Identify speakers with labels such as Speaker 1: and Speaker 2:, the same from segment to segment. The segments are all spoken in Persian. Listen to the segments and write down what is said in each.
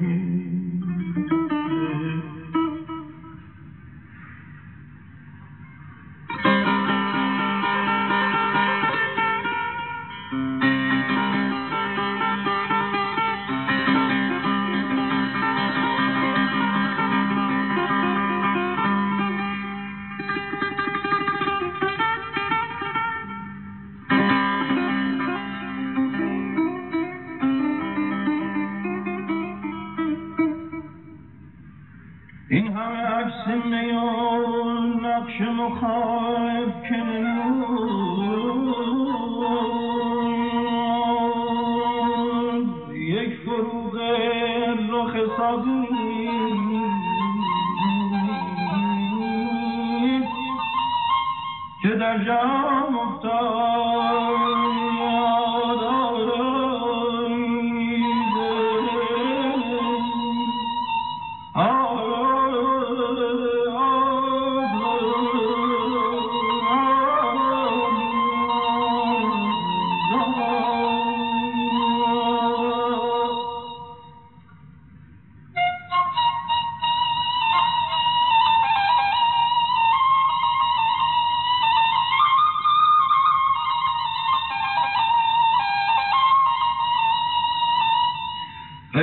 Speaker 1: name.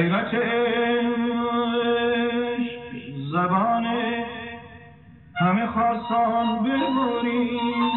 Speaker 1: غیرت عشق زبان همه خواستان بمونیم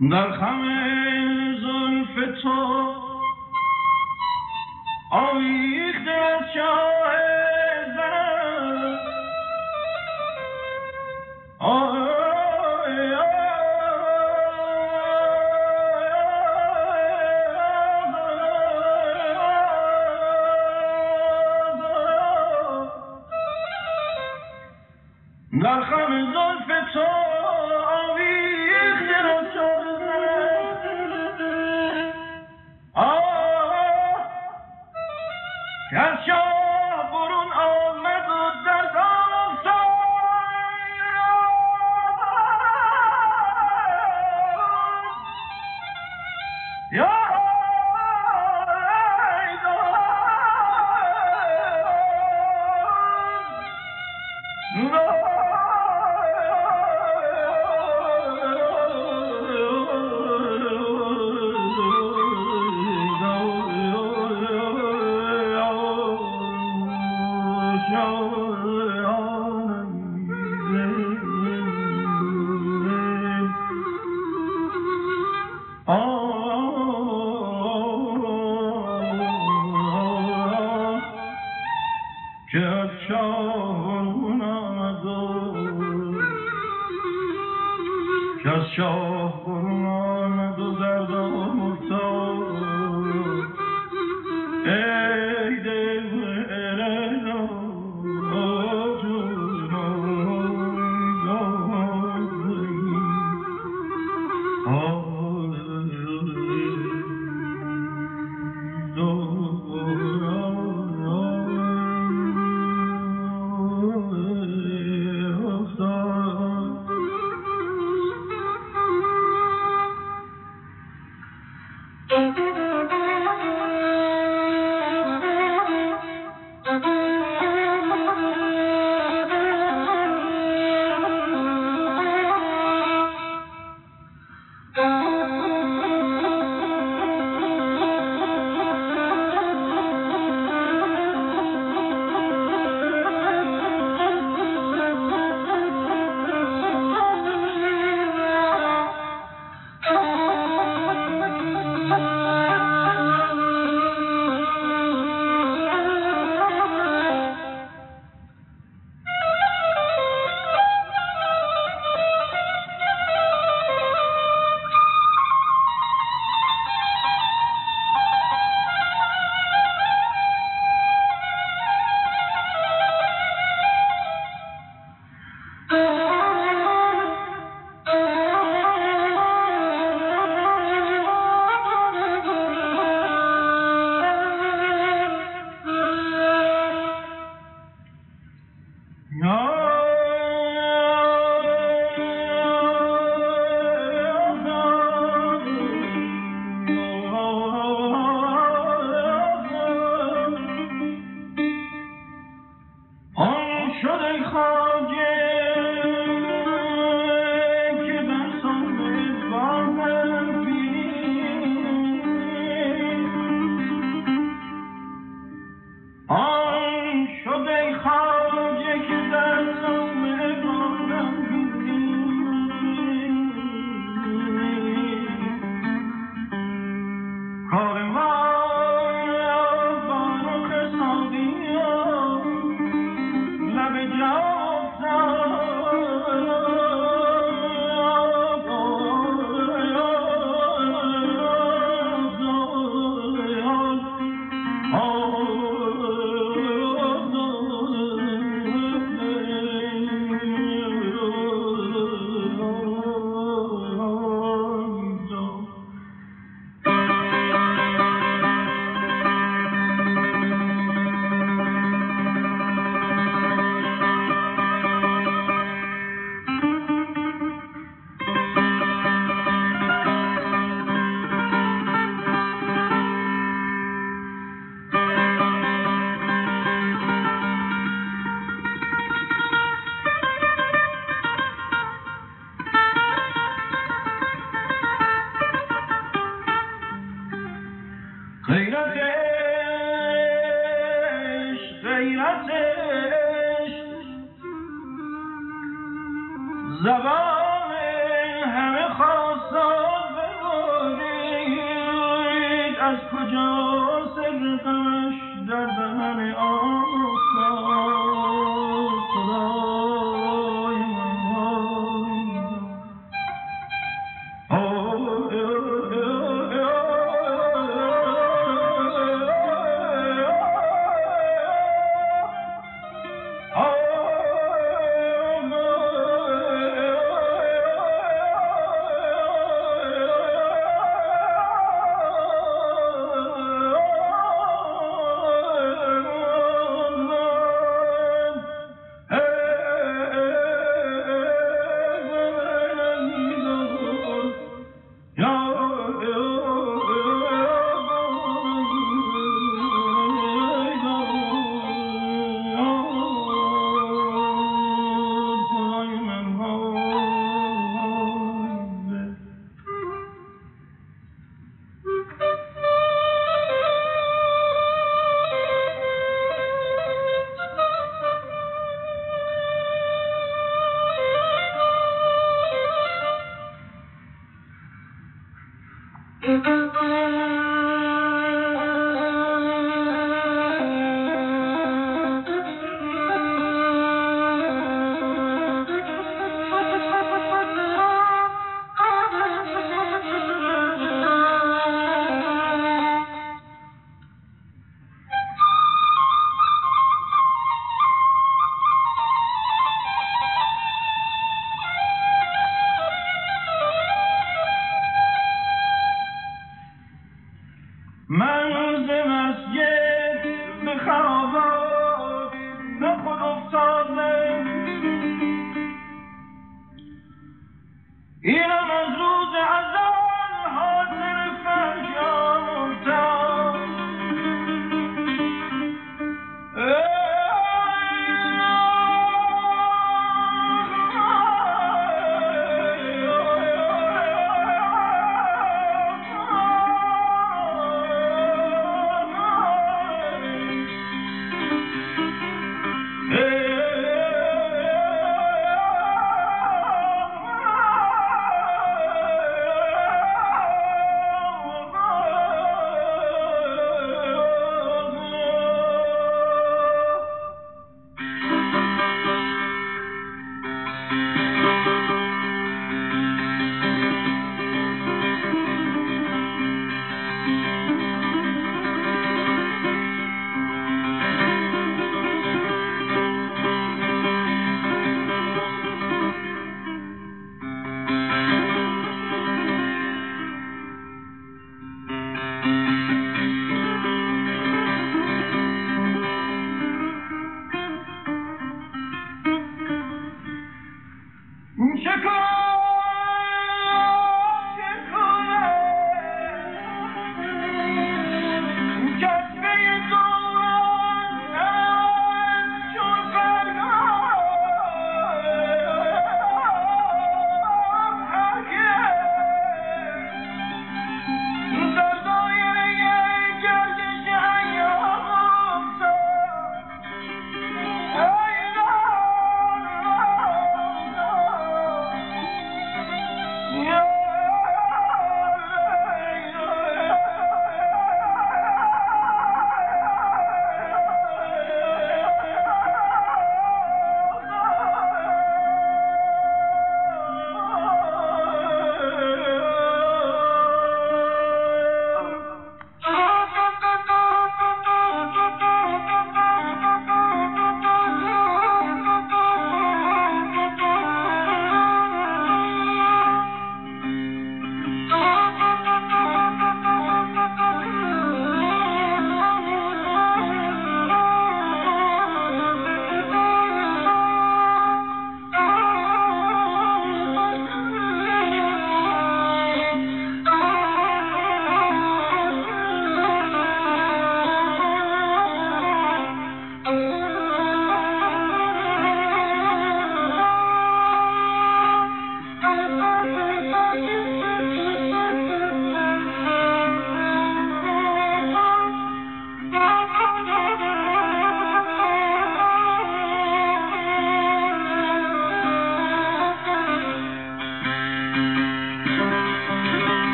Speaker 1: در خم زلف تو آویخت از شاه زن در خم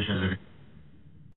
Speaker 2: decision